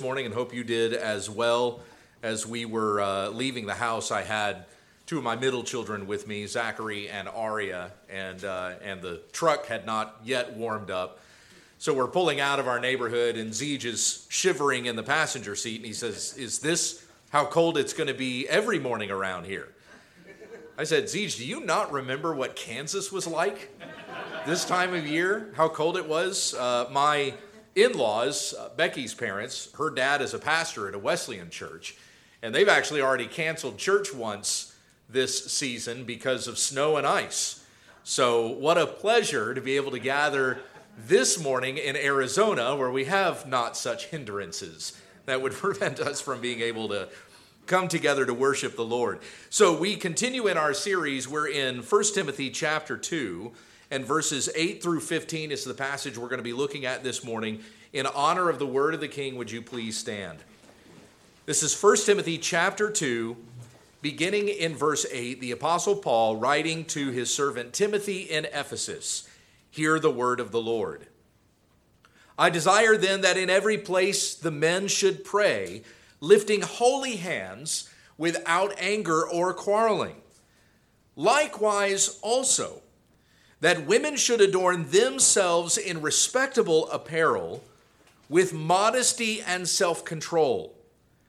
morning and hope you did as well. As we were uh, leaving the house, I had two of my middle children with me, Zachary and Aria, and, uh, and the truck had not yet warmed up. So we're pulling out of our neighborhood, and Zeej is shivering in the passenger seat, and he says, Is this how cold it's going to be every morning around here? I said, Zeej, do you not remember what Kansas was like this time of year? How cold it was? Uh, my in laws, uh, Becky's parents, her dad is a pastor at a Wesleyan church, and they've actually already canceled church once this season because of snow and ice. So, what a pleasure to be able to gather this morning in Arizona where we have not such hindrances that would prevent us from being able to come together to worship the Lord. So, we continue in our series. We're in 1 Timothy chapter 2 and verses 8 through 15 is the passage we're going to be looking at this morning. In honor of the word of the king, would you please stand? This is 1 Timothy chapter 2, beginning in verse 8, the apostle Paul writing to his servant Timothy in Ephesus. Hear the word of the Lord. I desire then that in every place the men should pray, lifting holy hands without anger or quarreling. Likewise also, that women should adorn themselves in respectable apparel with modesty and self control,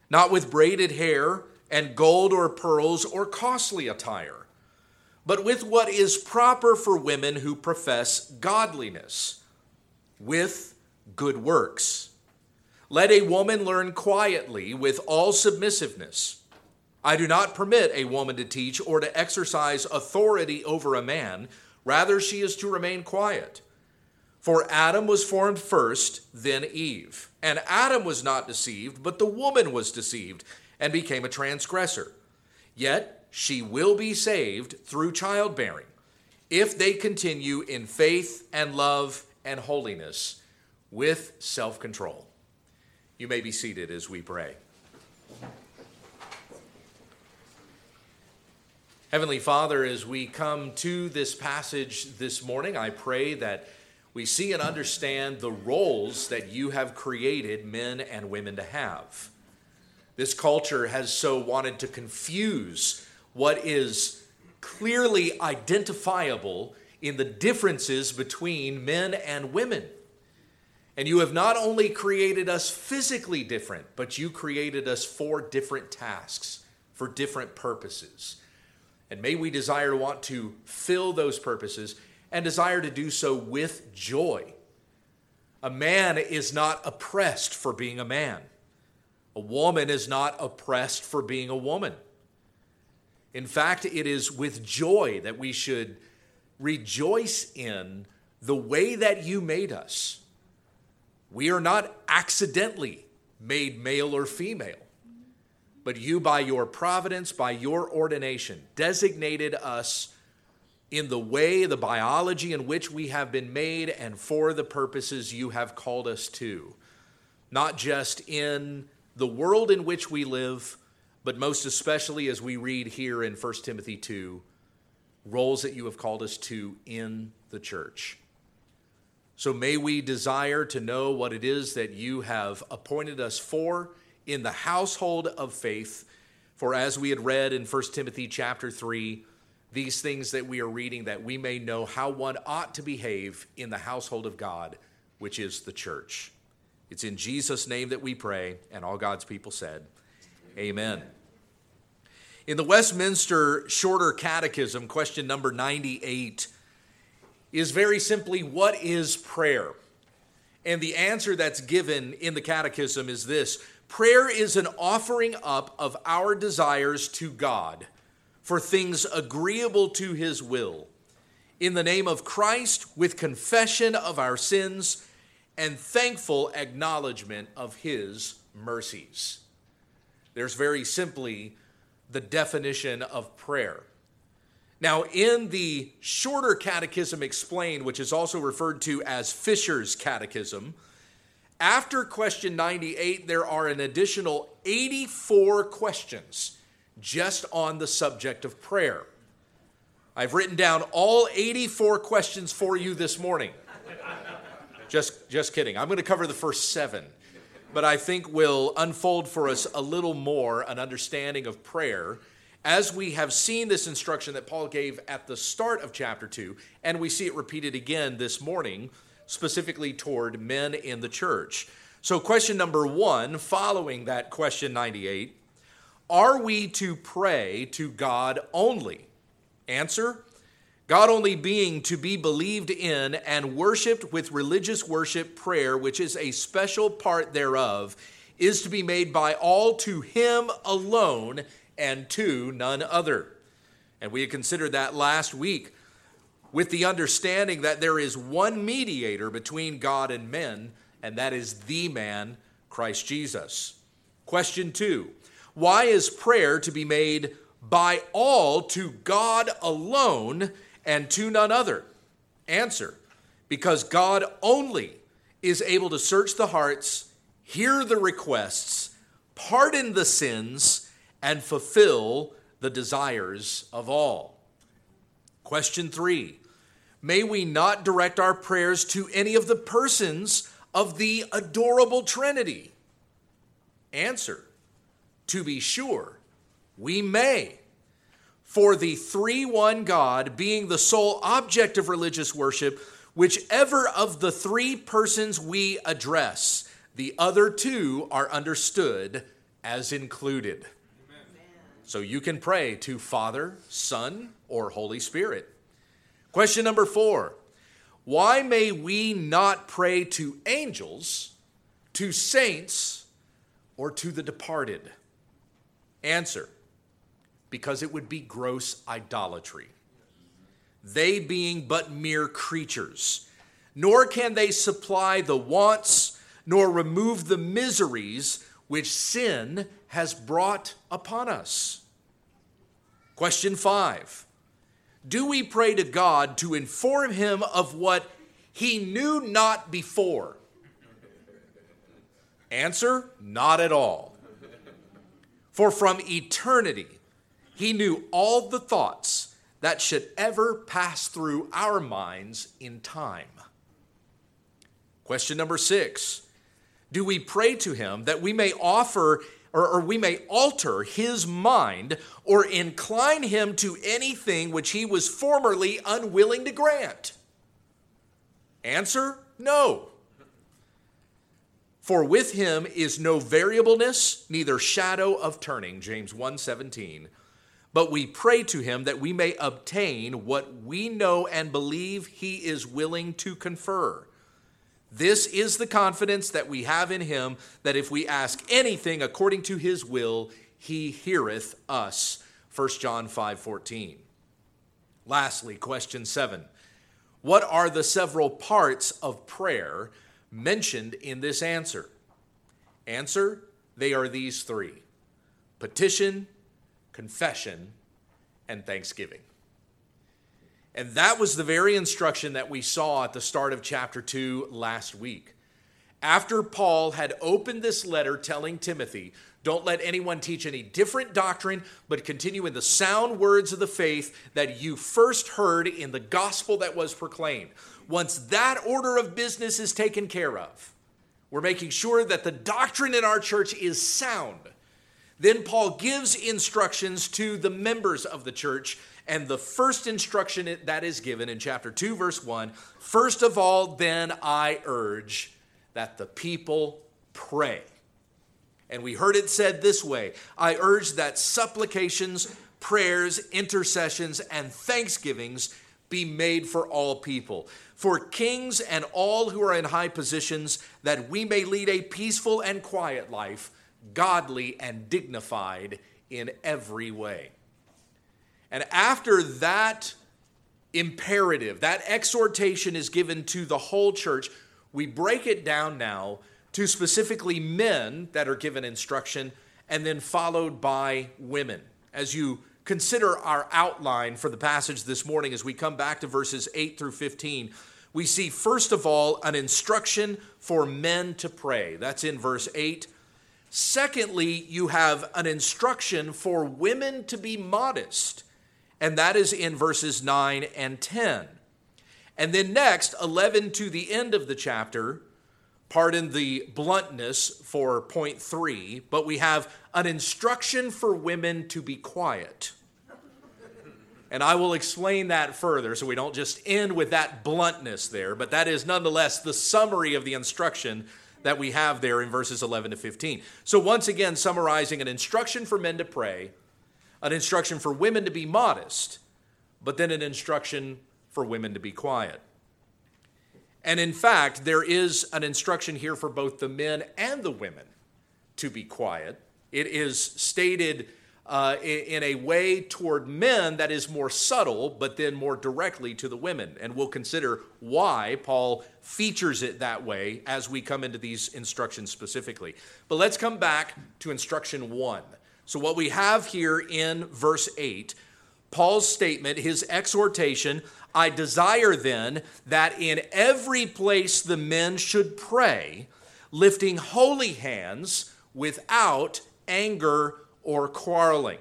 not with braided hair and gold or pearls or costly attire, but with what is proper for women who profess godliness, with good works. Let a woman learn quietly with all submissiveness. I do not permit a woman to teach or to exercise authority over a man Rather, she is to remain quiet. For Adam was formed first, then Eve. And Adam was not deceived, but the woman was deceived and became a transgressor. Yet she will be saved through childbearing if they continue in faith and love and holiness with self control. You may be seated as we pray. Heavenly Father, as we come to this passage this morning, I pray that we see and understand the roles that you have created men and women to have. This culture has so wanted to confuse what is clearly identifiable in the differences between men and women. And you have not only created us physically different, but you created us for different tasks, for different purposes. And may we desire to want to fill those purposes and desire to do so with joy. A man is not oppressed for being a man. A woman is not oppressed for being a woman. In fact, it is with joy that we should rejoice in the way that you made us. We are not accidentally made male or female but you, by your providence, by your ordination, designated us in the way, the biology in which we have been made, and for the purposes you have called us to. Not just in the world in which we live, but most especially as we read here in 1 Timothy 2, roles that you have called us to in the church. So may we desire to know what it is that you have appointed us for in the household of faith. For as we had read in 1 Timothy chapter 3, these things that we are reading, that we may know how one ought to behave in the household of God, which is the church. It's in Jesus' name that we pray, and all God's people said, Amen. In the Westminster Shorter Catechism, question number 98 is very simply what is prayer? And the answer that's given in the Catechism is this Prayer is an offering up of our desires to God for things agreeable to His will. In the name of Christ, with confession of our sins and thankful acknowledgement of His mercies. There's very simply the definition of prayer. Now, in the shorter catechism explained, which is also referred to as Fisher's Catechism, after question 98, there are an additional 84 questions just on the subject of prayer. I've written down all 84 questions for you this morning. Just, just kidding. I'm going to cover the first seven. but I think will unfold for us a little more an understanding of prayer as we have seen this instruction that Paul gave at the start of chapter 2, and we see it repeated again this morning, specifically toward men in the church. So, question number one, following that question 98, are we to pray to God only? Answer God only being to be believed in and worshiped with religious worship prayer, which is a special part thereof, is to be made by all to Him alone and to none other. And we had considered that last week with the understanding that there is one mediator between God and men, and that is the man, Christ Jesus. Question two Why is prayer to be made by all to God alone and to none other? Answer Because God only is able to search the hearts, hear the requests, pardon the sins, and fulfill the desires of all. Question three May we not direct our prayers to any of the persons of the adorable Trinity? Answer To be sure, we may. For the three one God being the sole object of religious worship, whichever of the three persons we address, the other two are understood as included. Amen. So you can pray to Father, Son, or Holy Spirit. Question number four Why may we not pray to angels, to saints, or to the departed? Answer Because it would be gross idolatry. They being but mere creatures, nor can they supply the wants, nor remove the miseries which sin has brought upon us. Question five do we pray to God to inform him of what he knew not before? Answer not at all. For from eternity, he knew all the thoughts that should ever pass through our minds in time. Question number six Do we pray to him that we may offer or, or, we may alter his mind or incline him to anything which he was formerly unwilling to grant? Answer no. For with him is no variableness, neither shadow of turning, James 1:17. But we pray to him that we may obtain what we know and believe he is willing to confer this is the confidence that we have in him that if we ask anything according to his will, he heareth us. 1 John 5:14. Lastly, question 7. What are the several parts of prayer mentioned in this answer? Answer, they are these 3. Petition, confession, and thanksgiving. And that was the very instruction that we saw at the start of chapter 2 last week. After Paul had opened this letter telling Timothy, don't let anyone teach any different doctrine, but continue in the sound words of the faith that you first heard in the gospel that was proclaimed. Once that order of business is taken care of, we're making sure that the doctrine in our church is sound. Then Paul gives instructions to the members of the church and the first instruction that is given in chapter 2, verse 1 First of all, then I urge that the people pray. And we heard it said this way I urge that supplications, prayers, intercessions, and thanksgivings be made for all people, for kings and all who are in high positions, that we may lead a peaceful and quiet life, godly and dignified in every way. And after that imperative, that exhortation is given to the whole church, we break it down now to specifically men that are given instruction and then followed by women. As you consider our outline for the passage this morning, as we come back to verses 8 through 15, we see first of all an instruction for men to pray. That's in verse 8. Secondly, you have an instruction for women to be modest and that is in verses 9 and 10. And then next, 11 to the end of the chapter, pardon the bluntness for point three, but we have an instruction for women to be quiet. And I will explain that further so we don't just end with that bluntness there, but that is nonetheless the summary of the instruction that we have there in verses 11 to 15. So, once again, summarizing an instruction for men to pray, an instruction for women to be modest, but then an instruction for women to be quiet. And in fact, there is an instruction here for both the men and the women to be quiet. It is stated uh, in a way toward men that is more subtle, but then more directly to the women. And we'll consider why Paul features it that way as we come into these instructions specifically. But let's come back to instruction one. So, what we have here in verse 8, Paul's statement, his exhortation I desire then that in every place the men should pray, lifting holy hands without anger or quarreling.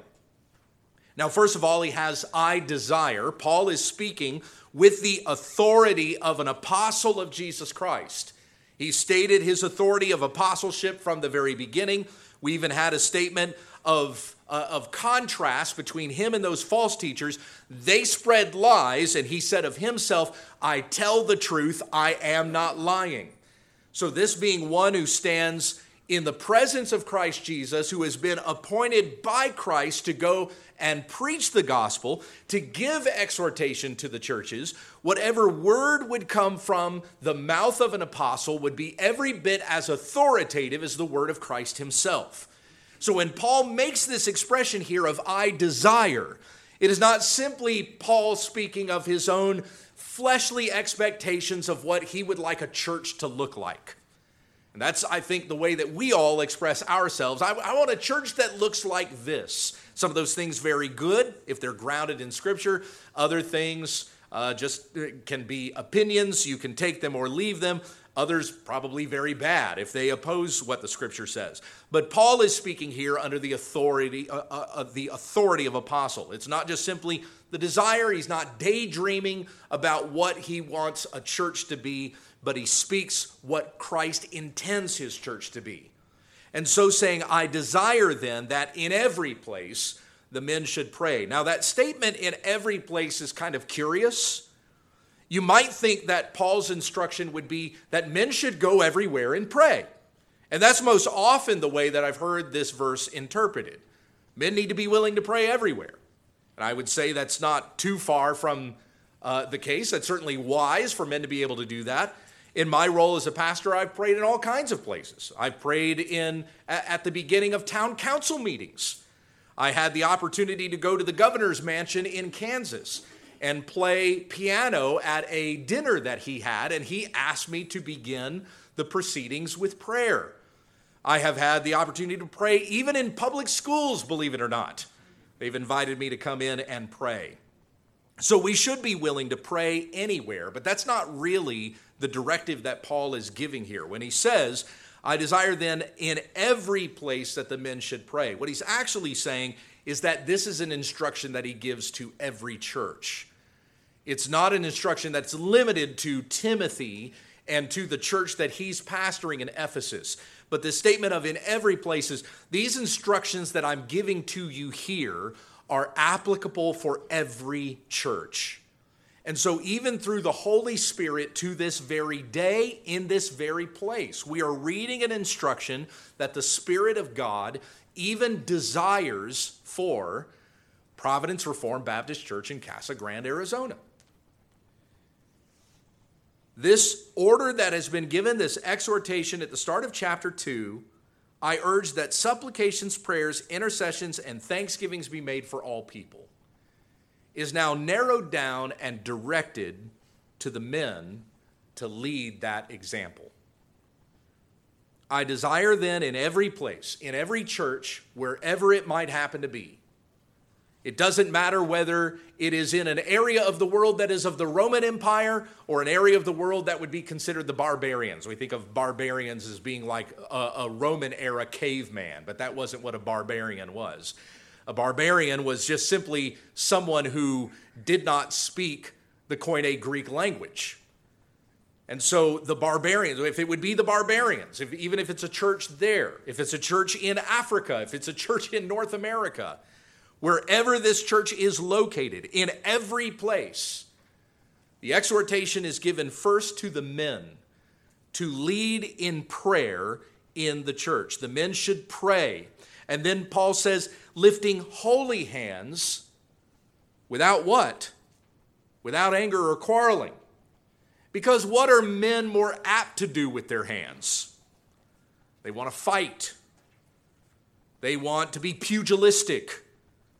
Now, first of all, he has I desire. Paul is speaking with the authority of an apostle of Jesus Christ. He stated his authority of apostleship from the very beginning. We even had a statement of, uh, of contrast between him and those false teachers. They spread lies, and he said of himself, I tell the truth, I am not lying. So, this being one who stands in the presence of Christ Jesus, who has been appointed by Christ to go and preach the gospel, to give exhortation to the churches, whatever word would come from the mouth of an apostle would be every bit as authoritative as the word of Christ himself. So when Paul makes this expression here of I desire, it is not simply Paul speaking of his own fleshly expectations of what he would like a church to look like. And that's, I think, the way that we all express ourselves. I, I, want a church that looks like this. Some of those things very good if they're grounded in Scripture. Other things uh, just uh, can be opinions. You can take them or leave them. Others probably very bad if they oppose what the Scripture says. But Paul is speaking here under the authority, uh, uh, the authority of apostle. It's not just simply the desire. He's not daydreaming about what he wants a church to be but he speaks what Christ intends his church to be. And so saying, I desire then that in every place the men should pray. Now, that statement in every place is kind of curious. You might think that Paul's instruction would be that men should go everywhere and pray. And that's most often the way that I've heard this verse interpreted. Men need to be willing to pray everywhere. And I would say that's not too far from uh, the case. That's certainly wise for men to be able to do that. In my role as a pastor, I've prayed in all kinds of places. I've prayed in at the beginning of town council meetings. I had the opportunity to go to the governor's mansion in Kansas and play piano at a dinner that he had, and he asked me to begin the proceedings with prayer. I have had the opportunity to pray even in public schools, believe it or not. They've invited me to come in and pray. So we should be willing to pray anywhere, but that's not really the directive that Paul is giving here. When he says, I desire then in every place that the men should pray, what he's actually saying is that this is an instruction that he gives to every church. It's not an instruction that's limited to Timothy and to the church that he's pastoring in Ephesus. But the statement of in every place is these instructions that I'm giving to you here are applicable for every church. And so, even through the Holy Spirit to this very day, in this very place, we are reading an instruction that the Spirit of God even desires for Providence Reformed Baptist Church in Casa Grande, Arizona. This order that has been given, this exhortation at the start of chapter 2, I urge that supplications, prayers, intercessions, and thanksgivings be made for all people, is now narrowed down and directed to the men to lead that example. I desire then in every place, in every church, wherever it might happen to be, it doesn't matter whether it is in an area of the world that is of the Roman Empire or an area of the world that would be considered the barbarians. We think of barbarians as being like a, a Roman era caveman, but that wasn't what a barbarian was. A barbarian was just simply someone who did not speak the Koine Greek language. And so the barbarians, if it would be the barbarians, if, even if it's a church there, if it's a church in Africa, if it's a church in North America, wherever this church is located, in every place, the exhortation is given first to the men to lead in prayer in the church. The men should pray. And then Paul says, lifting holy hands without what? Without anger or quarreling. Because what are men more apt to do with their hands? They want to fight. They want to be pugilistic.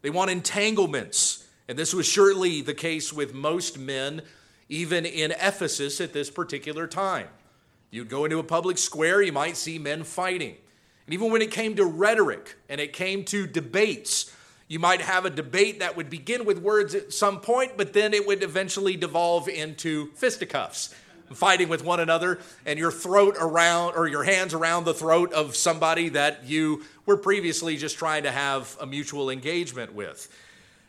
They want entanglements. And this was surely the case with most men, even in Ephesus at this particular time. You'd go into a public square, you might see men fighting. And even when it came to rhetoric and it came to debates, you might have a debate that would begin with words at some point, but then it would eventually devolve into fisticuffs, fighting with one another, and your throat around, or your hands around the throat of somebody that you were previously just trying to have a mutual engagement with.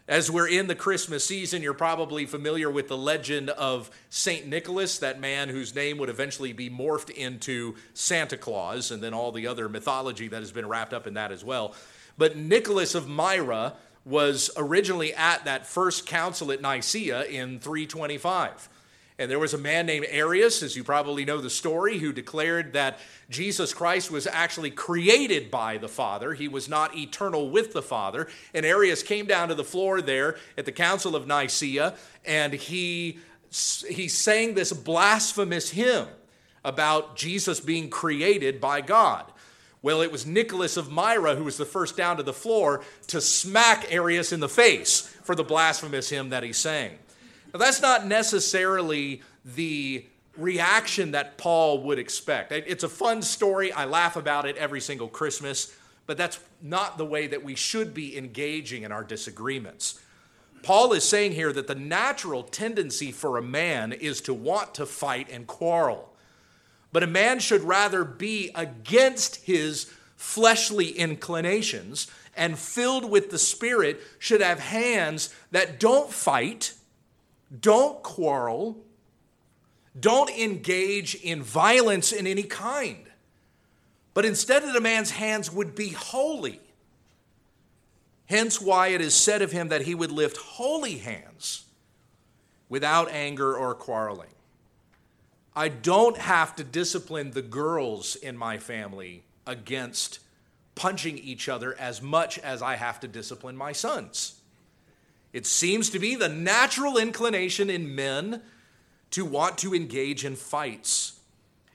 As we're in the Christmas season, you're probably familiar with the legend of St. Nicholas, that man whose name would eventually be morphed into Santa Claus, and then all the other mythology that has been wrapped up in that as well. But Nicholas of Myra was originally at that first council at Nicaea in 325. And there was a man named Arius, as you probably know the story, who declared that Jesus Christ was actually created by the Father. He was not eternal with the Father. And Arius came down to the floor there at the Council of Nicaea, and he, he sang this blasphemous hymn about Jesus being created by God. Well, it was Nicholas of Myra who was the first down to the floor to smack Arius in the face for the blasphemous hymn that he sang. Now, that's not necessarily the reaction that Paul would expect. It's a fun story. I laugh about it every single Christmas, but that's not the way that we should be engaging in our disagreements. Paul is saying here that the natural tendency for a man is to want to fight and quarrel. But a man should rather be against his fleshly inclinations and filled with the Spirit, should have hands that don't fight, don't quarrel, don't engage in violence in any kind. But instead of the man's hands would be holy. Hence why it is said of him that he would lift holy hands without anger or quarreling. I don't have to discipline the girls in my family against punching each other as much as I have to discipline my sons. It seems to be the natural inclination in men to want to engage in fights.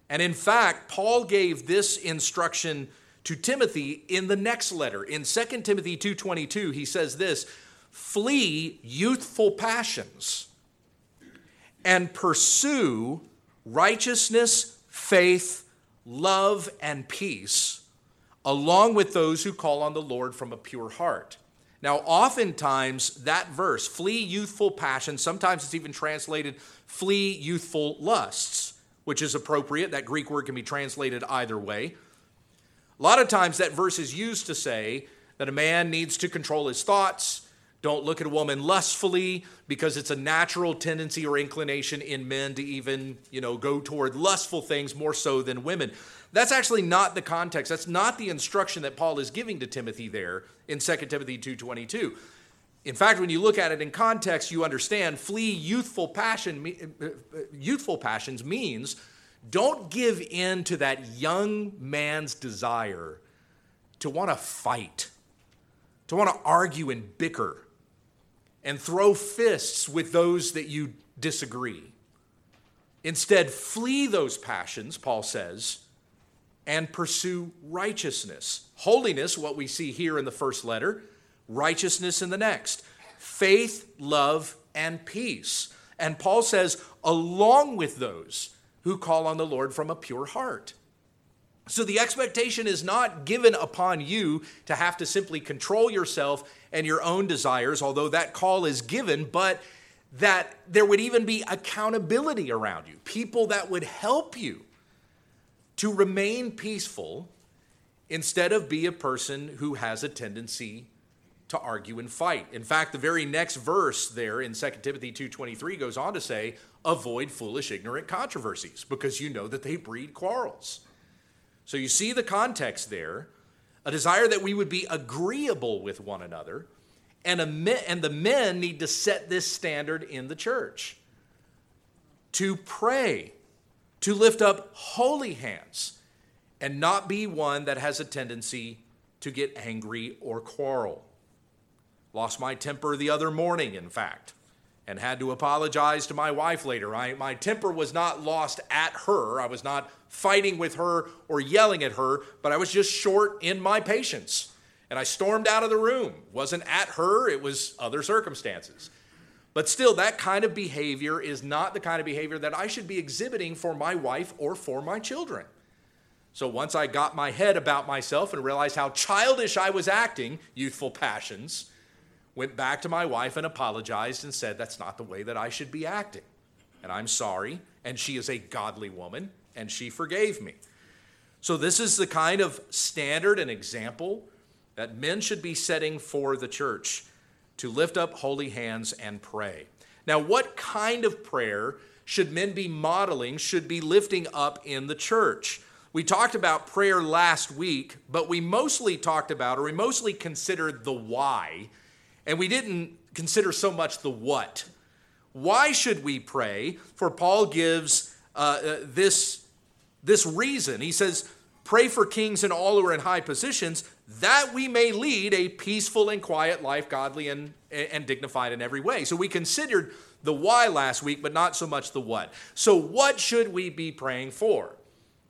And in fact, Paul gave this instruction to Timothy in the next letter. In 2 Timothy 2:22, he says this, "Flee youthful passions and pursue righteousness, faith, love, and peace, along with those who call on the Lord from a pure heart. Now, oftentimes that verse, flee youthful passions, sometimes it's even translated flee youthful lusts, which is appropriate. That Greek word can be translated either way. A lot of times that verse is used to say that a man needs to control his thoughts, don't look at a woman lustfully because it's a natural tendency or inclination in men to even, you know, go toward lustful things more so than women. That's actually not the context. That's not the instruction that Paul is giving to Timothy there in 2 Timothy 2:22. In fact, when you look at it in context, you understand flee youthful passion uh, uh, youthful passions means don't give in to that young man's desire to want to fight, to want to argue and bicker and throw fists with those that you disagree. Instead, flee those passions, Paul says, and pursue righteousness. Holiness, what we see here in the first letter, righteousness in the next. Faith, love, and peace. And Paul says, along with those who call on the Lord from a pure heart. So the expectation is not given upon you to have to simply control yourself and your own desires, although that call is given, but that there would even be accountability around you, people that would help you to remain peaceful instead of be a person who has a tendency to argue and fight. In fact, the very next verse there in 2 Timothy 2:23 goes on to say, "Avoid foolish ignorant controversies, because you know that they breed quarrels." So you see the context there, a desire that we would be agreeable with one another, and, a, and the men need to set this standard in the church. To pray, to lift up holy hands, and not be one that has a tendency to get angry or quarrel. Lost my temper the other morning, in fact, and had to apologize to my wife later. I, my temper was not lost at her. I was not fighting with her or yelling at her, but I was just short in my patience. And I stormed out of the room. Wasn't at her, it was other circumstances. But still, that kind of behavior is not the kind of behavior that I should be exhibiting for my wife or for my children. So once I got my head about myself and realized how childish I was acting, youthful passions, went back to my wife and apologized and said, That's not the way that I should be acting. And I'm sorry. And she is a godly woman, and she forgave me. So, this is the kind of standard and example that men should be setting for the church to lift up holy hands and pray. Now, what kind of prayer should men be modeling, should be lifting up in the church? We talked about prayer last week, but we mostly talked about, or we mostly considered the why and we didn't consider so much the what. Why should we pray? For Paul gives uh, uh, this, this reason. He says, Pray for kings and all who are in high positions, that we may lead a peaceful and quiet life, godly and, and dignified in every way. So we considered the why last week, but not so much the what. So, what should we be praying for?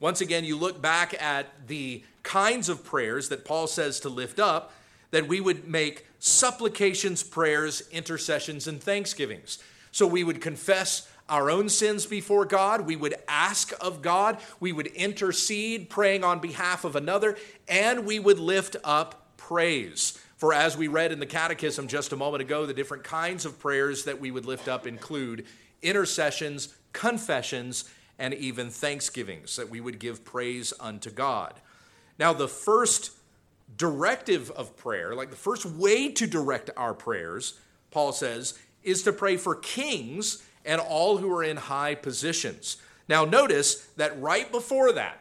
Once again, you look back at the kinds of prayers that Paul says to lift up, that we would make supplications, prayers, intercessions, and thanksgivings. So we would confess our own sins before God, we would ask of God, we would intercede, praying on behalf of another, and we would lift up praise. For as we read in the Catechism just a moment ago, the different kinds of prayers that we would lift up include intercessions, confessions, and even thanksgivings, that we would give praise unto God. Now, the first directive of prayer, like the first way to direct our prayers, Paul says, is to pray for kings and all who are in high positions. Now, notice that right before that,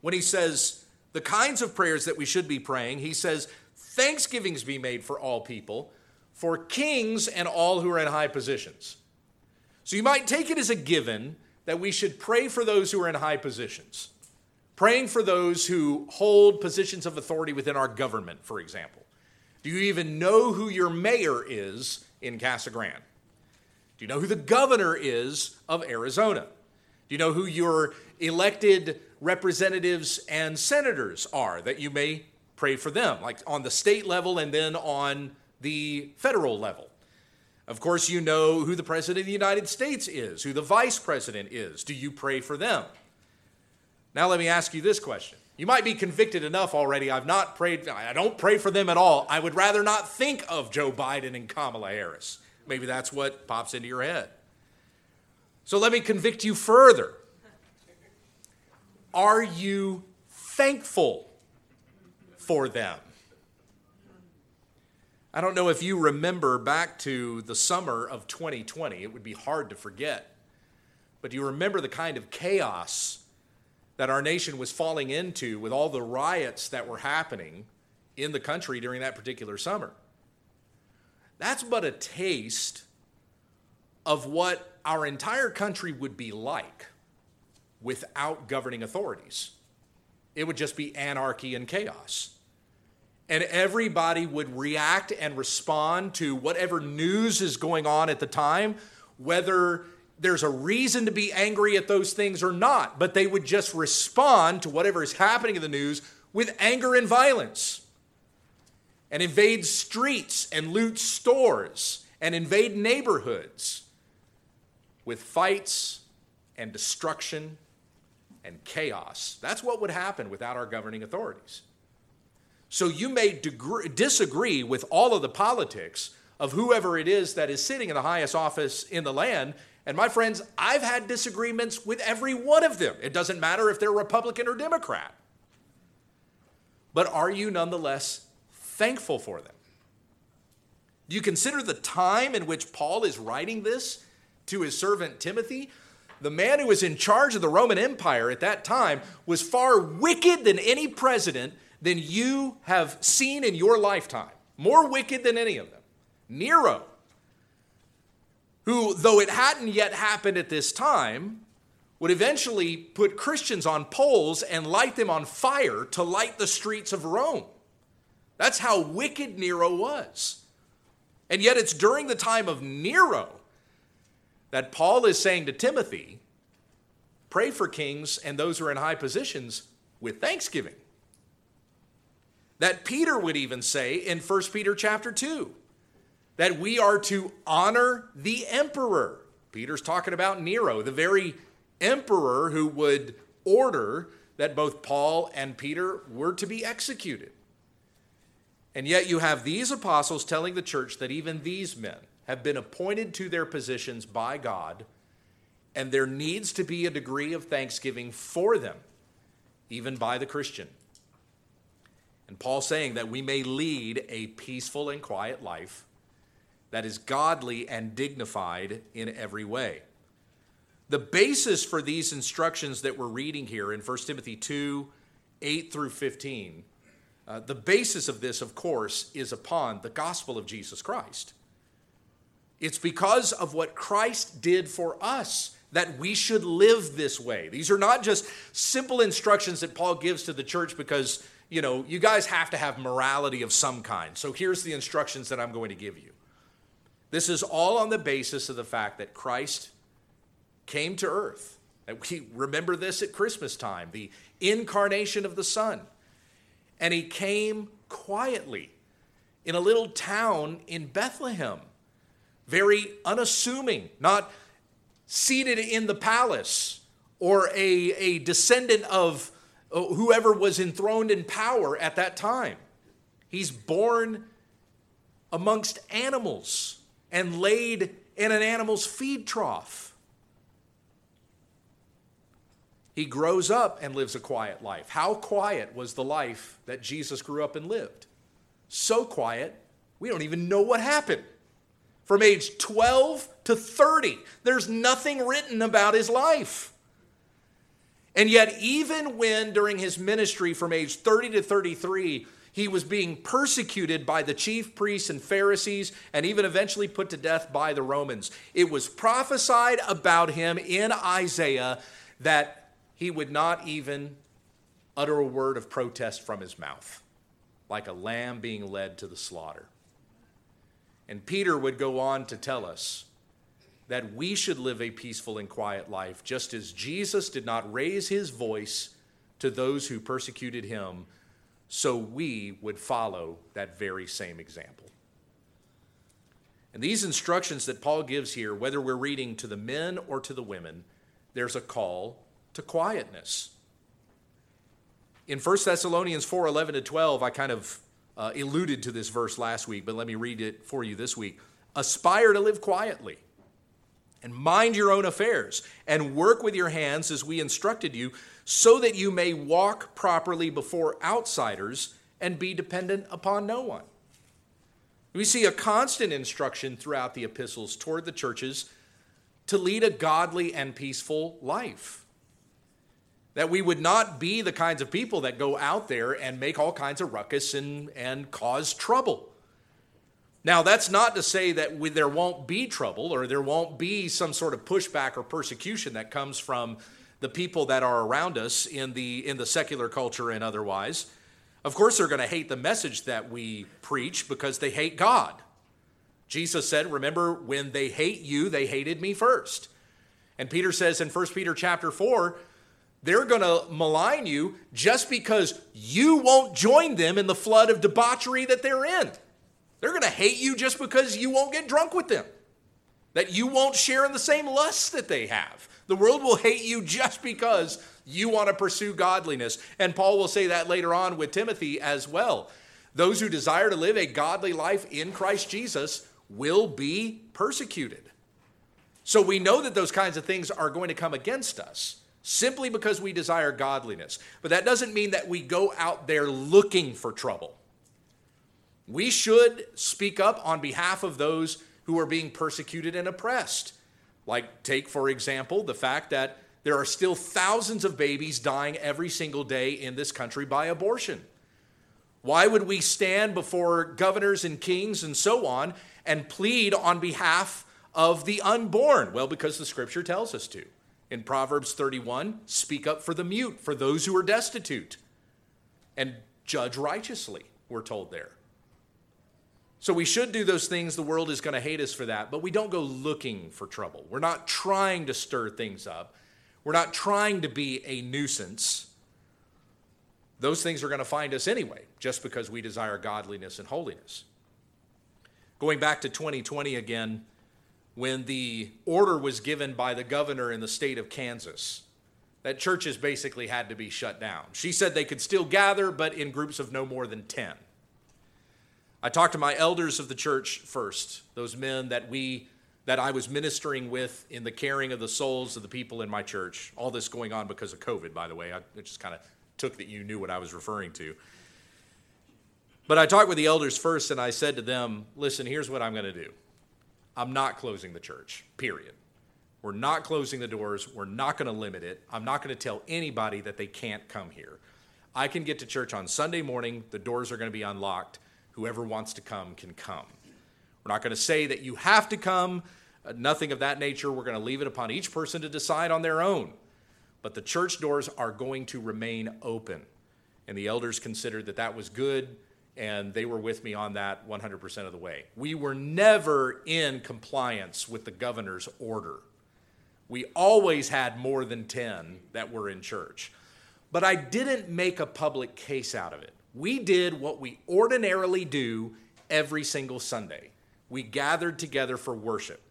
when he says the kinds of prayers that we should be praying, he says, Thanksgivings be made for all people, for kings and all who are in high positions. So you might take it as a given that we should pray for those who are in high positions praying for those who hold positions of authority within our government, for example. Do you even know who your mayor is in Casa Grande? Do you know who the governor is of Arizona? Do you know who your elected representatives and senators are that you may pray for them, like on the state level and then on the federal level? Of course, you know who the President of the United States is, who the Vice President is. Do you pray for them? Now, let me ask you this question. You might be convicted enough already. I've not prayed, I don't pray for them at all. I would rather not think of Joe Biden and Kamala Harris. Maybe that's what pops into your head. So let me convict you further. Are you thankful for them? I don't know if you remember back to the summer of 2020. It would be hard to forget. But do you remember the kind of chaos that our nation was falling into with all the riots that were happening in the country during that particular summer. That's but a taste of what our entire country would be like without governing authorities. It would just be anarchy and chaos. And everybody would react and respond to whatever news is going on at the time, whether there's a reason to be angry at those things or not, but they would just respond to whatever is happening in the news with anger and violence and invade streets and loot stores and invade neighborhoods with fights and destruction and chaos. That's what would happen without our governing authorities. So you may disagree with all of the politics of whoever it is that is sitting in the highest office in the land and my friends, I've had disagreements with every one of them. It doesn't matter if they're Republican or Democrat. But are you nonetheless thankful for them? Do you consider the time in which Paul is writing this to his servant Timothy? The man who was in charge of the Roman Empire at that time was far wicked than any president than you have seen in your lifetime. More wicked than any of them. Nero, who, though it hadn't yet happened at this time, would eventually put Christians on poles and light them on fire to light the streets of Rome. That's how wicked Nero was. And yet, it's during the time of Nero that Paul is saying to Timothy, pray for kings and those who are in high positions with thanksgiving. That Peter would even say in 1 Peter chapter 2 that we are to honor the emperor. Peter's talking about Nero, the very emperor who would order that both Paul and Peter were to be executed. And yet you have these apostles telling the church that even these men have been appointed to their positions by God, and there needs to be a degree of thanksgiving for them, even by the Christian. And Paul saying that we may lead a peaceful and quiet life that is godly and dignified in every way. The basis for these instructions that we're reading here in 1 Timothy 2 8 through 15, uh, the basis of this, of course, is upon the gospel of Jesus Christ. It's because of what Christ did for us that we should live this way. These are not just simple instructions that Paul gives to the church because, you know, you guys have to have morality of some kind. So here's the instructions that I'm going to give you. This is all on the basis of the fact that Christ came to earth. We remember this at Christmas time, the incarnation of the Son. And he came quietly in a little town in Bethlehem very unassuming, not seated in the palace or a, a descendant of uh, whoever was enthroned in power at that time. He's born amongst animals and laid in an animal's feed trough. He grows up and lives a quiet life. How quiet was the life that Jesus grew up and lived? So quiet, we don't even know what happened from age 12 to 30. There's nothing written about his life. And yet, even when during his ministry from age 30 to 33, he was being persecuted by the chief priests and Pharisees and even eventually put to death by the Romans, it was prophesied about him in Isaiah that he would not even utter a word of protest from his mouth, like a lamb being led to the slaughter. And Peter would go on to tell us that we should live a peaceful and quiet life, just as Jesus did not raise his voice to those who persecuted him, so we would follow that very same example. And these instructions that Paul gives here, whether we're reading to the men or to the women, there's a call to quietness. In 1 Thessalonians 4 11 to 12, I kind of uh, alluded to this verse last week, but let me read it for you this week. Aspire to live quietly and mind your own affairs and work with your hands as we instructed you, so that you may walk properly before outsiders and be dependent upon no one. We see a constant instruction throughout the epistles toward the churches to lead a godly and peaceful life. That we would not be the kinds of people that go out there and make all kinds of ruckus and, and cause trouble. Now, that's not to say that we, there won't be trouble or there won't be some sort of pushback or persecution that comes from the people that are around us in the, in the secular culture and otherwise. Of course, they're going to hate the message that we preach because they hate God. Jesus said, Remember, when they hate you, they hated me first. And Peter says in 1 Peter chapter 4, they're going to malign you just because you won't join them in the flood of debauchery that they're in. They're going to hate you just because you won't get drunk with them, that you won't share in the same lusts that they have. The world will hate you just because you want to pursue godliness. And Paul will say that later on with Timothy as well. Those who desire to live a godly life in Christ Jesus will be persecuted. So we know that those kinds of things are going to come against us simply because we desire godliness. But that doesn't mean that we go out there looking for trouble. We should speak up on behalf of those who are being persecuted and oppressed. Like, take, for example, the fact that there are still thousands of babies dying every single day in this country by abortion. Why would we stand before governors and kings and so on and plead on behalf of the unborn? Well, because the scripture tells us to. In Proverbs 31, speak up for the mute, for those who are destitute, and judge righteously, we're told there. So we should do those things. The world is going to hate us for that, but we don't go looking for trouble. We're not trying to stir things up. We're not trying to be a nuisance. Those things are going to find us anyway, just because we desire godliness and holiness. Going back to 2020 again, when the order was given by the governor in the state of Kansas that churches basically had to be shut down. She said they could still gather, but in groups of no more than 10. I talked to my elders of the church first, those men that we that I was ministering with in the caring of the souls of the people in my church. All this going on because of COVID, by the way. I just kind of took that you knew what I was referring to. But I talked with the elders first and I said to them, listen, here's what I'm going to do. I'm not closing the church, period. We're not closing the doors. We're not going to limit it. I'm not going to tell anybody that they can't come here. I can get to church on Sunday morning. The doors are going to be unlocked. Whoever wants to come can come. We're not going to say that you have to come, uh, nothing of that nature. We're going to leave it upon each person to decide on their own. But the church doors are going to remain open. And the elders considered that that was good and they were with me on that 100% of the way. We were never in compliance with the governor's order. We always had more than 10 that were in church. But I didn't make a public case out of it. We did what we ordinarily do every single Sunday. We gathered together for worship.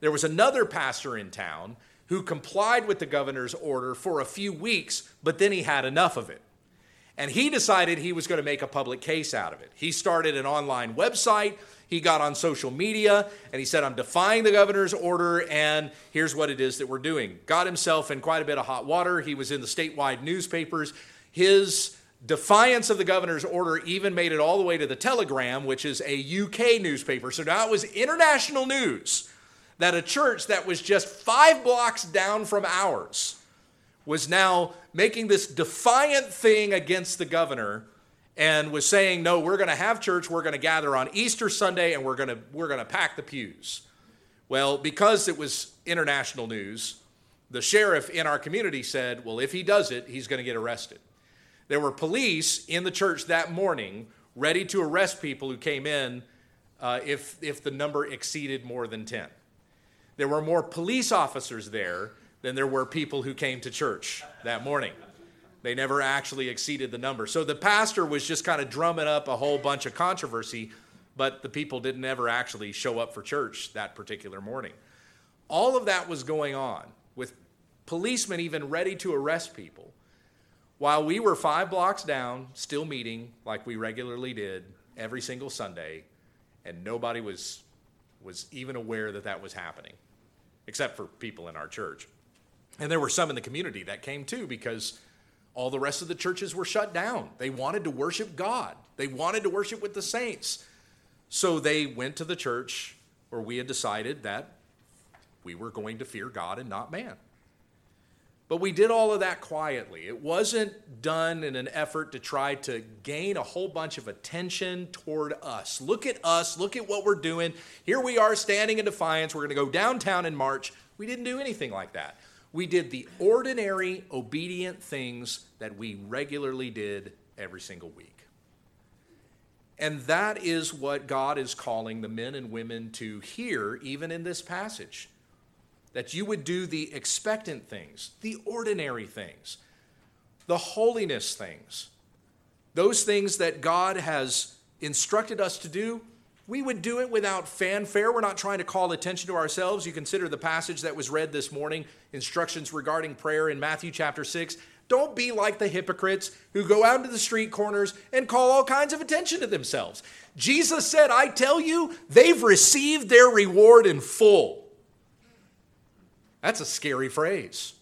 There was another pastor in town who complied with the governor's order for a few weeks, but then he had enough of it. And he decided he was going to make a public case out of it. He started an online website. He got on social media and he said, I'm defying the governor's order, and here's what it is that we're doing. Got himself in quite a bit of hot water. He was in the statewide newspapers. His defiance of the governor's order even made it all the way to the Telegraph, which is a UK newspaper. So now it was international news that a church that was just five blocks down from ours was now making this defiant thing against the governor and was saying, "No, we're going to have church. We're going to gather on Easter Sunday, and we're going to we're going to pack the pews." Well, because it was international news, the sheriff in our community said, "Well, if he does it, he's going to get arrested." There were police in the church that morning ready to arrest people who came in uh, if if the number exceeded more than ten. There were more police officers there than there were people who came to church that morning. They never actually exceeded the number. So the pastor was just kind of drumming up a whole bunch of controversy, but the people didn't ever actually show up for church that particular morning. All of that was going on with policemen even ready to arrest people while we were five blocks down, still meeting like we regularly did every single Sunday, and nobody was, was even aware that that was happening, except for people in our church. And there were some in the community that came too because all the rest of the churches were shut down. They wanted to worship God, they wanted to worship with the saints. So they went to the church where we had decided that we were going to fear God and not man. But we did all of that quietly. It wasn't done in an effort to try to gain a whole bunch of attention toward us. Look at us, look at what we're doing. Here we are standing in defiance. We're going to go downtown in March. We didn't do anything like that. We did the ordinary, obedient things that we regularly did every single week. And that is what God is calling the men and women to hear, even in this passage. That you would do the expectant things, the ordinary things, the holiness things, those things that God has instructed us to do we would do it without fanfare. We're not trying to call attention to ourselves. You consider the passage that was read this morning, instructions regarding prayer in Matthew chapter 6. Don't be like the hypocrites who go out into the street corners and call all kinds of attention to themselves. Jesus said, I tell you, they've received their reward in full. That's a scary phrase.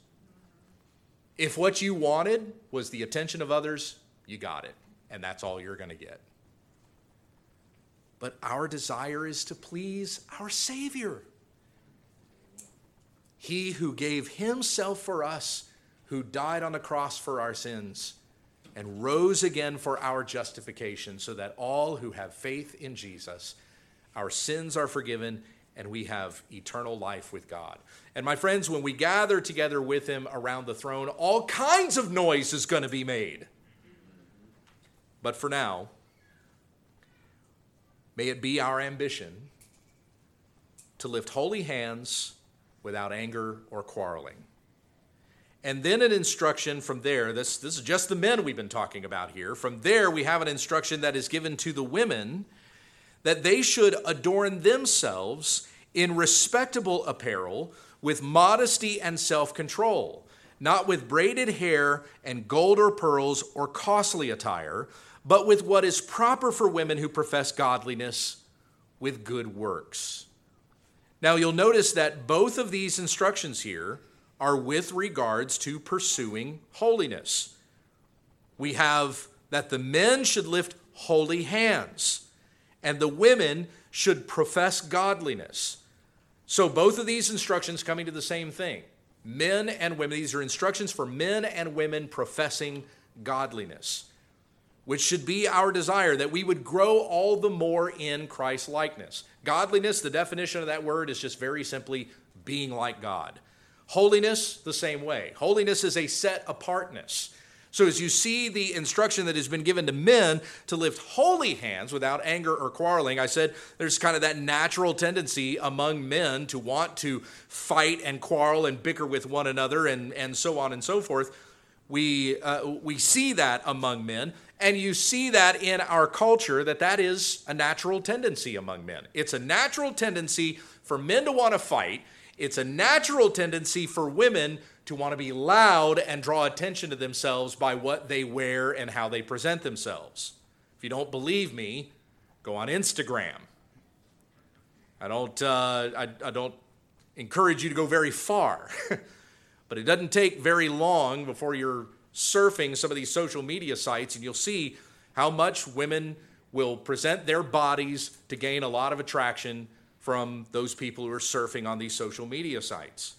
If what you wanted was the attention of others, you got it, and that's all you're going to get. but our desire is to please our Savior. He who gave himself for us, who died on the cross for our sins, and rose again for our justification, so that all who have faith in Jesus, our sins are forgiven and we have eternal life with God. And my friends, when we gather together with him around the throne, all kinds of noise is going to be made. But for now, may it be our ambition to lift holy hands without anger or quarreling. And then an instruction from there, this, this is just the men we've been talking about here. From there, we have an instruction that is given to the women that they should adorn themselves in respectable apparel with modesty and self control, not with braided hair and gold or pearls or costly attire, but with what is proper for women who profess godliness with good works. Now, you'll notice that both of these instructions here are with regards to pursuing holiness. We have that the men should lift holy hands, and the women should profess godliness. So, both of these instructions coming to the same thing men and women. These are instructions for men and women professing godliness, which should be our desire that we would grow all the more in Christ likeness. Godliness, the definition of that word is just very simply being like God. Holiness, the same way. Holiness is a set apartness. So, as you see the instruction that has been given to men to lift holy hands without anger or quarreling, I said there's kind of that natural tendency among men to want to fight and quarrel and bicker with one another and, and so on and so forth. We, uh, we see that among men, and you see that in our culture that that is a natural tendency among men. It's a natural tendency for men to want to fight, it's a natural tendency for women to want to be loud and draw attention to themselves by what they wear and how they present themselves. If you don't believe me, go on Instagram. I don't, uh, I, I don't encourage you to go very far, but it doesn't take very long before you're surfing some of these social media sites and you'll see how much women will present their bodies to gain a lot of attraction from those people who are surfing on these social media sites.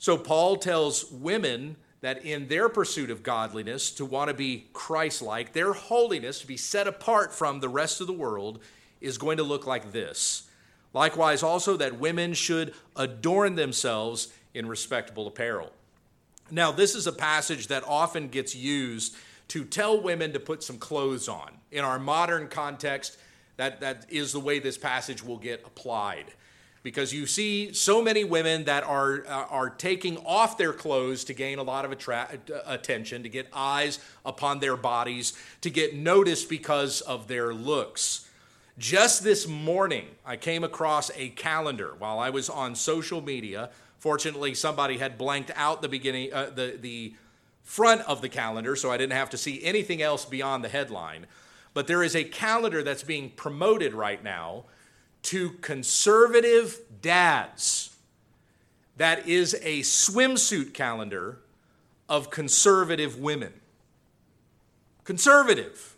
So Paul tells women that in their pursuit of godliness, to want to be Christ like, their holiness, to be set apart from the rest of the world, is going to look like this. Likewise, also, that women should adorn themselves in respectable apparel. Now, this is a passage that often gets used to tell women to put some clothes on. In our modern context, that, that is the way this passage will get applied because you see so many women that are uh, are taking off their clothes to gain a lot of attra- attention, to get eyes upon their bodies, to get noticed because of their looks. Just this morning, I came across a calendar while I was on social media. Fortunately, somebody had blanked out the beginning, uh, the the front of the calendar, so I didn't have to see anything else beyond the headline. But there is a calendar that's being promoted right now to conservative dads. That is a swimsuit calendar of conservative women. Conservative.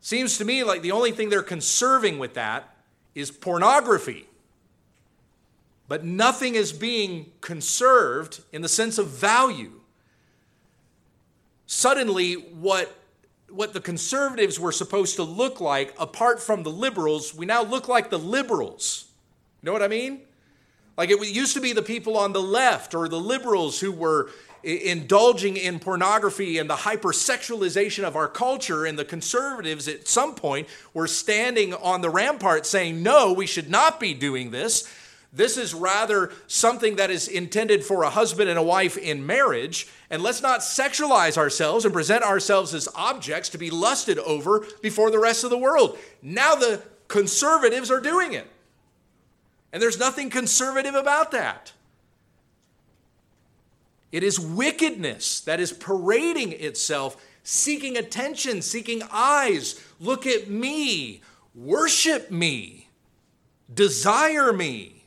Seems to me like the only thing they're conserving with that is pornography. But nothing is being conserved in the sense of value. Suddenly, what what the conservatives were supposed to look like apart from the liberals, we now look like the liberals. You know what I mean? Like it used to be the people on the left or the liberals who were indulging in pornography and the hypersexualization of our culture, and the conservatives at some point were standing on the rampart saying, No, we should not be doing this. This is rather something that is intended for a husband and a wife in marriage. And let's not sexualize ourselves and present ourselves as objects to be lusted over before the rest of the world. Now the conservatives are doing it. And there's nothing conservative about that. It is wickedness that is parading itself, seeking attention, seeking eyes. Look at me, worship me, desire me.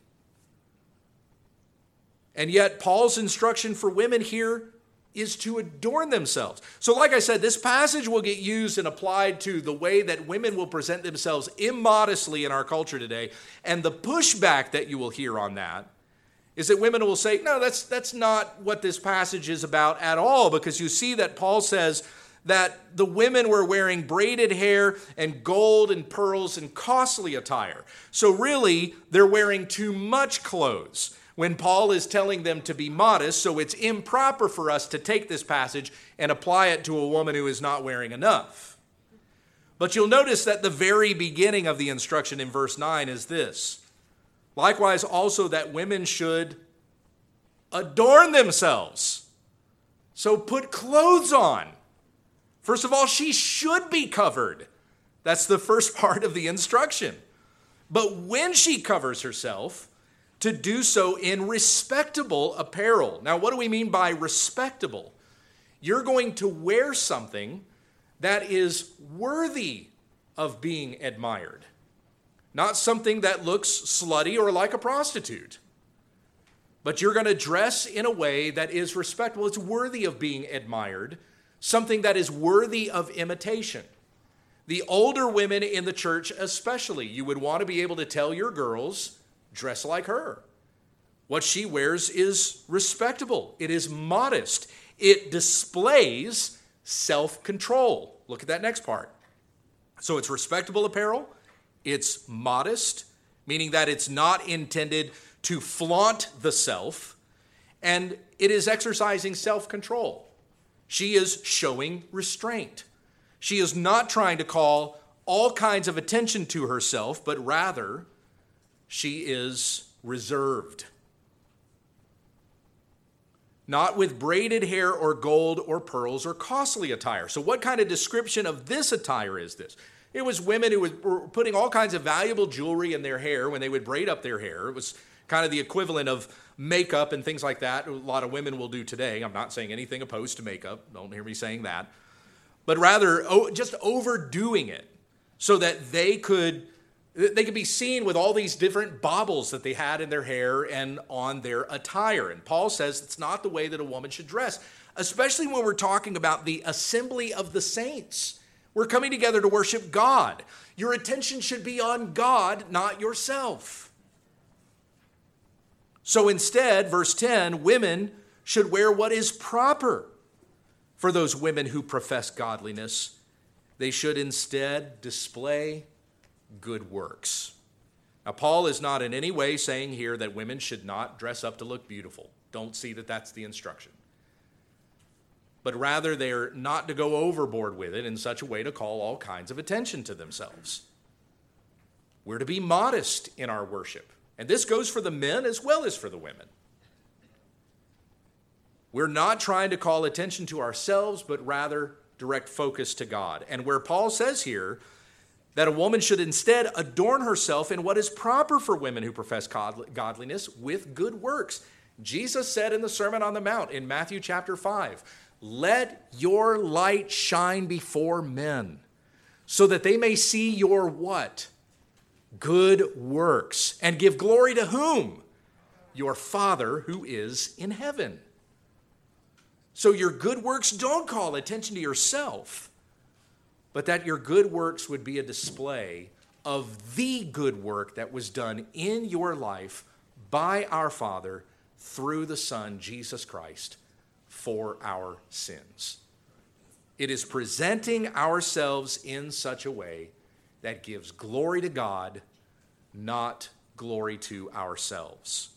And yet, Paul's instruction for women here is to adorn themselves. So, like I said, this passage will get used and applied to the way that women will present themselves immodestly in our culture today. And the pushback that you will hear on that is that women will say, no, that's, that's not what this passage is about at all, because you see that Paul says that the women were wearing braided hair and gold and pearls and costly attire. So, really, they're wearing too much clothes when Paul is telling them to be modest, so it's improper for us to take this passage and apply it to a woman who is not wearing enough. But you'll notice that the very beginning of the instruction in verse 9 is this likewise, also that women should adorn themselves. So put clothes on. First of all, she should be covered. That's the first part of the instruction. But when she covers herself, to do so in respectable apparel. Now, what do we mean by respectable? You're going to wear something that is worthy of being admired, not something that looks slutty or like a prostitute. But you're going to dress in a way that is respectable. It's worthy of being admired, something that is worthy of imitation. The older women in the church, especially, you would want to be able to tell your girls dress like her. What she wears is respectable, it is modest, it displays self control. Look at that next part. So it's respectable apparel, it's modest, meaning that it's not intended to flaunt the self, and it is exercising self control. She is showing restraint. She is not trying to call all kinds of attention to herself, but rather she is reserved. Not with braided hair or gold or pearls or costly attire. So, what kind of description of this attire is this? It was women who were putting all kinds of valuable jewelry in their hair when they would braid up their hair. It was kind of the equivalent of makeup and things like that. A lot of women will do today. I'm not saying anything opposed to makeup. Don't hear me saying that. But rather, oh, just overdoing it so that they could they could be seen with all these different baubles that they had in their hair and on their attire. And Paul says it's not the way that a woman should dress, especially when we're talking about the assembly of the saints. We're coming together to worship God. Your attention should be on God, not yourself. So instead, verse 10 women should wear what is proper for those women who profess godliness. They should instead display good works. Now, Paul is not in any way saying here that women should not dress up to look beautiful. Don't see that that's the instruction. But rather, they're not to go overboard with it in such a way to call all kinds of attention to themselves. We're to be modest in our worship. And this goes for the men as well as for the women. We're not trying to call attention to ourselves, but rather direct focus to God. And where Paul says here, that a woman should instead adorn herself in what is proper for women who profess godliness with good works. Jesus said in the Sermon on the Mount in Matthew chapter 5, Let your light shine before men, so that they may see your what? Good works, and give glory to whom? Your Father who is in heaven. So your good works don't call attention to yourself but that your good works would be a display of the good work that was done in your life by our Father through the Son, Jesus Christ, for our sins. It is presenting ourselves in such a way that gives glory to God, not glory to ourselves.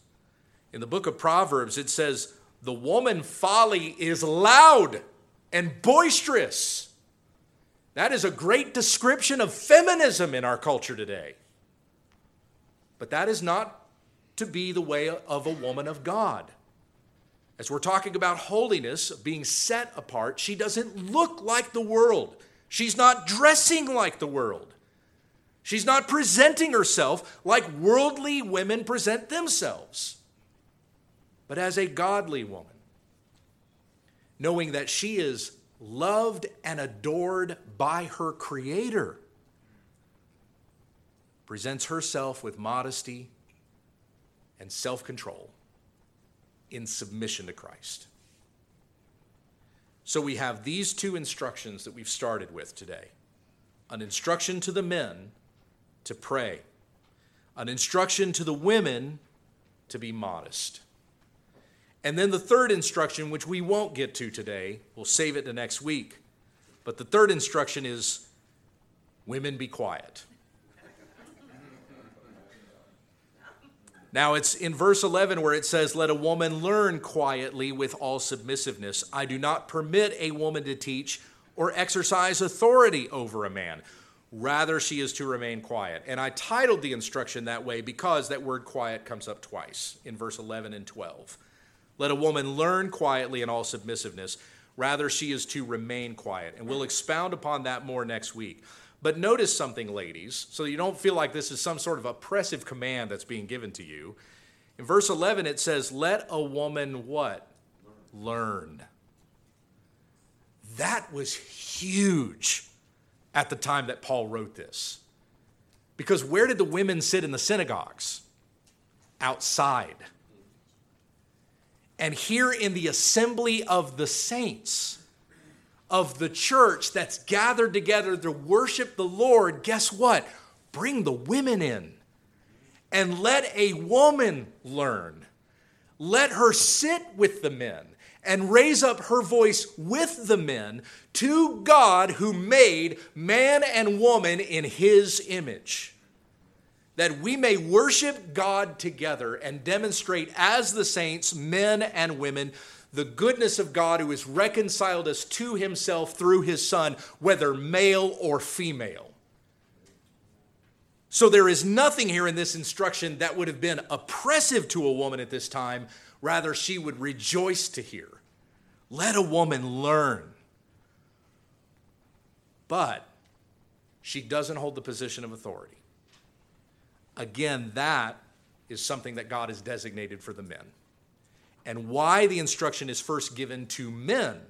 In the book of Proverbs, it says, The woman folly is loud and boisterous that is a great description of feminism in our culture today. But that is not to be the way of a woman of God. As we're talking about holiness, being set apart, she doesn't look like the world. She's not dressing like the world. She's not presenting herself like worldly women present themselves, but as a godly woman, knowing that she is loved and adored by her Creator, presents herself with modesty and self control in submission to Christ. So we have these two instructions that we've started with today an instruction to the men to pray, an instruction to the women to be modest. And then the third instruction, which we won't get to today, we'll save it to next week. But the third instruction is women be quiet. Now it's in verse 11 where it says, Let a woman learn quietly with all submissiveness. I do not permit a woman to teach or exercise authority over a man. Rather, she is to remain quiet. And I titled the instruction that way because that word quiet comes up twice in verse 11 and 12. Let a woman learn quietly in all submissiveness. Rather, she is to remain quiet. And we'll expound upon that more next week. But notice something, ladies, so you don't feel like this is some sort of oppressive command that's being given to you. In verse 11, it says, Let a woman what? Learn. That was huge at the time that Paul wrote this. Because where did the women sit in the synagogues? Outside. And here in the assembly of the saints, of the church that's gathered together to worship the Lord, guess what? Bring the women in and let a woman learn. Let her sit with the men and raise up her voice with the men to God who made man and woman in his image. That we may worship God together and demonstrate as the saints, men and women, the goodness of God who has reconciled us to himself through his Son, whether male or female. So there is nothing here in this instruction that would have been oppressive to a woman at this time. Rather, she would rejoice to hear. Let a woman learn. But she doesn't hold the position of authority. Again, that is something that God has designated for the men and why the instruction is first given to men.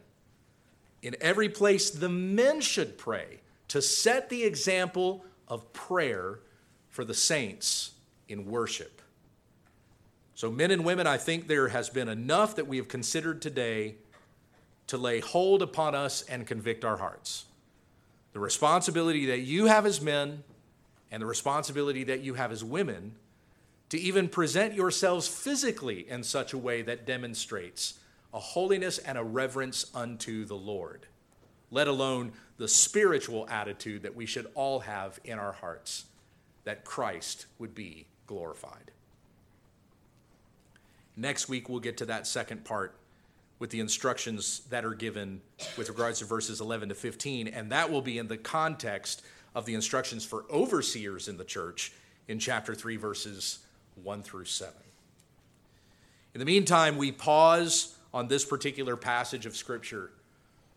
In every place, the men should pray to set the example of prayer for the saints in worship. So, men and women, I think there has been enough that we have considered today to lay hold upon us and convict our hearts. The responsibility that you have as men and the responsibility that you have as women to even present yourselves physically in such a way that demonstrates a holiness and a reverence unto the Lord, let alone the spiritual attitude that we should all have in our hearts, that Christ would be glorified. Next week, we'll get to that second part with the instructions that are given with regards to verses 11 to 15, and that will be in the context of the instructions for overseers in the church in chapter 3, verses 1 through 7. In the meantime, we pause on this particular passage of Scripture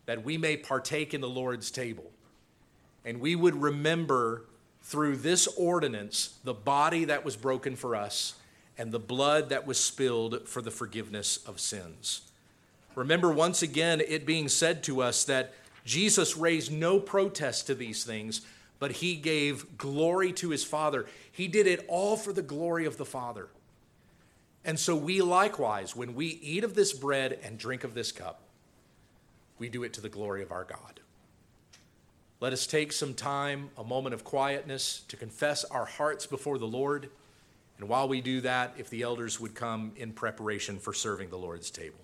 that we may partake in the Lord's table. And we would remember through this ordinance the body that was broken for us and the blood that was spilled for the forgiveness of sins. Remember once again it being said to us that Jesus raised no protest to these things, but he gave glory to his Father. He did it all for the glory of the Father. And so we likewise, when we eat of this bread and drink of this cup, we do it to the glory of our God. Let us take some time, a moment of quietness, to confess our hearts before the Lord. And while we do that, if the elders would come in preparation for serving the Lord's table.